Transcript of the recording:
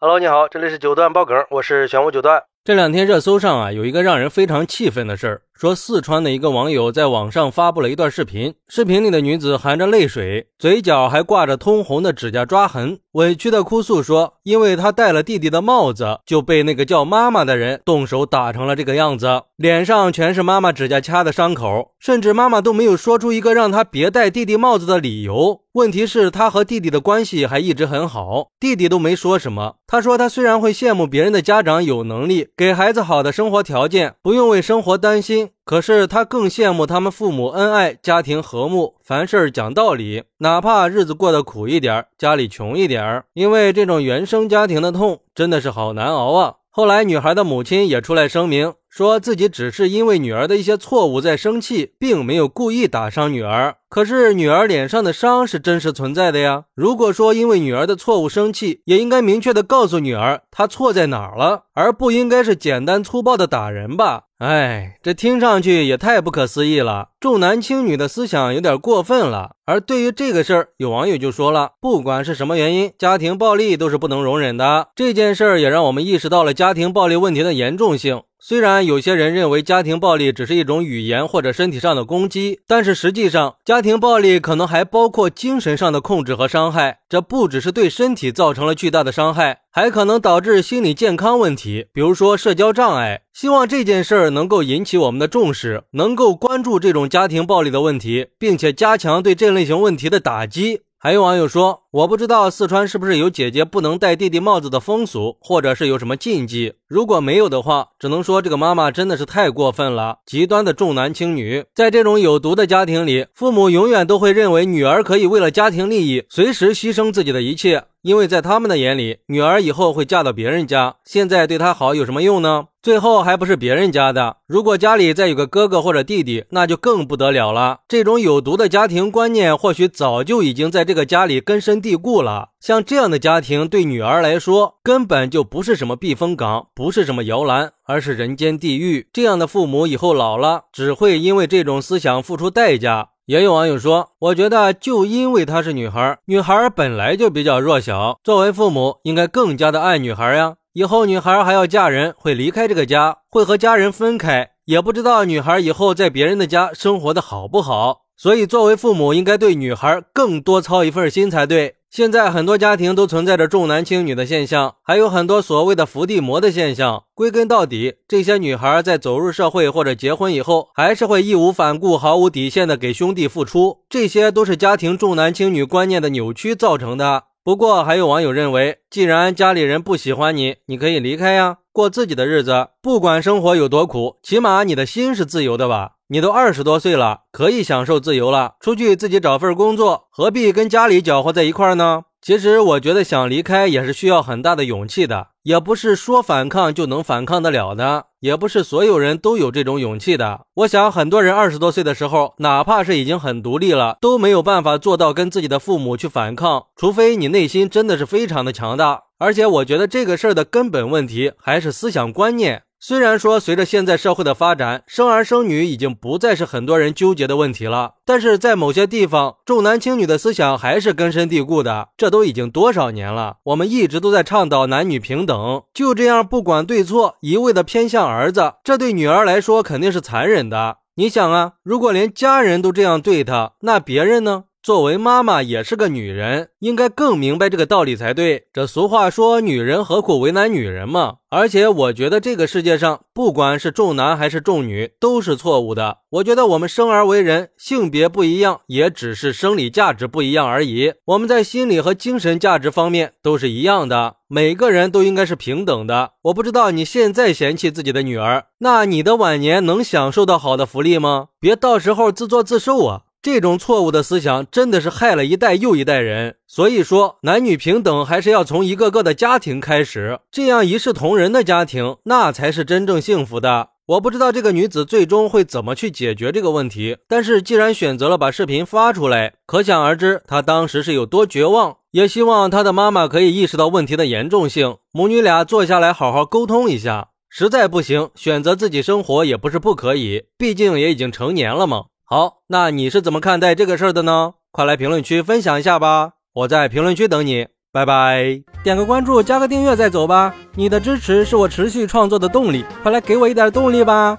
Hello，你好，这里是九段爆梗，我是玄武九段。这两天热搜上啊，有一个让人非常气愤的事儿，说四川的一个网友在网上发布了一段视频，视频里的女子含着泪水，嘴角还挂着通红的指甲抓痕，委屈的哭诉说，因为她戴了弟弟的帽子，就被那个叫妈妈的人动手打成了这个样子，脸上全是妈妈指甲掐的伤口，甚至妈妈都没有说出一个让她别戴弟弟帽子的理由。问题是，她和弟弟的关系还一直很好，弟弟都没说什么。他说，他虽然会羡慕别人的家长有能力。给孩子好的生活条件，不用为生活担心。可是他更羡慕他们父母恩爱，家庭和睦，凡事讲道理，哪怕日子过得苦一点，家里穷一点，因为这种原生家庭的痛真的是好难熬啊。后来，女孩的母亲也出来声明。说自己只是因为女儿的一些错误在生气，并没有故意打伤女儿。可是女儿脸上的伤是真实存在的呀。如果说因为女儿的错误生气，也应该明确的告诉女儿她错在哪儿了，而不应该是简单粗暴的打人吧。哎，这听上去也太不可思议了，重男轻女的思想有点过分了。而对于这个事儿，有网友就说了，不管是什么原因，家庭暴力都是不能容忍的。这件事儿也让我们意识到了家庭暴力问题的严重性。虽然有些人认为家庭暴力只是一种语言或者身体上的攻击，但是实际上，家庭暴力可能还包括精神上的控制和伤害。这不只是对身体造成了巨大的伤害，还可能导致心理健康问题，比如说社交障碍。希望这件事儿能够引起我们的重视，能够关注这种家庭暴力的问题，并且加强对这类型问题的打击。还有网友说，我不知道四川是不是有姐姐不能戴弟弟帽子的风俗，或者是有什么禁忌。如果没有的话，只能说这个妈妈真的是太过分了，极端的重男轻女。在这种有毒的家庭里，父母永远都会认为女儿可以为了家庭利益随时牺牲自己的一切。因为在他们的眼里，女儿以后会嫁到别人家，现在对她好有什么用呢？最后还不是别人家的。如果家里再有个哥哥或者弟弟，那就更不得了了。这种有毒的家庭观念，或许早就已经在这个家里根深蒂固了。像这样的家庭，对女儿来说，根本就不是什么避风港，不是什么摇篮，而是人间地狱。这样的父母以后老了，只会因为这种思想付出代价。也有网友说：“我觉得就因为她是女孩，女孩本来就比较弱小，作为父母应该更加的爱女孩呀。以后女孩还要嫁人，会离开这个家，会和家人分开，也不知道女孩以后在别人的家生活的好不好。所以作为父母，应该对女孩更多操一份心才对。”现在很多家庭都存在着重男轻女的现象，还有很多所谓的伏地魔的现象。归根到底，这些女孩在走入社会或者结婚以后，还是会义无反顾、毫无底线的给兄弟付出。这些都是家庭重男轻女观念的扭曲造成的。不过，还有网友认为，既然家里人不喜欢你，你可以离开呀，过自己的日子。不管生活有多苦，起码你的心是自由的吧。你都二十多岁了，可以享受自由了，出去自己找份工作，何必跟家里搅和在一块呢？其实我觉得想离开也是需要很大的勇气的，也不是说反抗就能反抗得了的，也不是所有人都有这种勇气的。我想很多人二十多岁的时候，哪怕是已经很独立了，都没有办法做到跟自己的父母去反抗，除非你内心真的是非常的强大。而且我觉得这个事儿的根本问题还是思想观念。虽然说随着现在社会的发展，生儿生女已经不再是很多人纠结的问题了，但是在某些地方，重男轻女的思想还是根深蒂固的。这都已经多少年了，我们一直都在倡导男女平等，就这样不管对错，一味的偏向儿子，这对女儿来说肯定是残忍的。你想啊，如果连家人都这样对她，那别人呢？作为妈妈也是个女人，应该更明白这个道理才对。这俗话说“女人何苦为难女人”嘛。而且我觉得这个世界上，不管是重男还是重女，都是错误的。我觉得我们生而为人，性别不一样，也只是生理价值不一样而已。我们在心理和精神价值方面都是一样的，每个人都应该是平等的。我不知道你现在嫌弃自己的女儿，那你的晚年能享受到好的福利吗？别到时候自作自受啊！这种错误的思想真的是害了一代又一代人。所以说，男女平等还是要从一个个的家庭开始，这样一视同仁的家庭，那才是真正幸福的。我不知道这个女子最终会怎么去解决这个问题，但是既然选择了把视频发出来，可想而知她当时是有多绝望。也希望她的妈妈可以意识到问题的严重性，母女俩坐下来好好沟通一下。实在不行，选择自己生活也不是不可以，毕竟也已经成年了嘛。好，那你是怎么看待这个事儿的呢？快来评论区分享一下吧，我在评论区等你。拜。拜！点个关注，加个订阅再走吧。你的支持是我持续创作的动力，快来给我一点动力吧！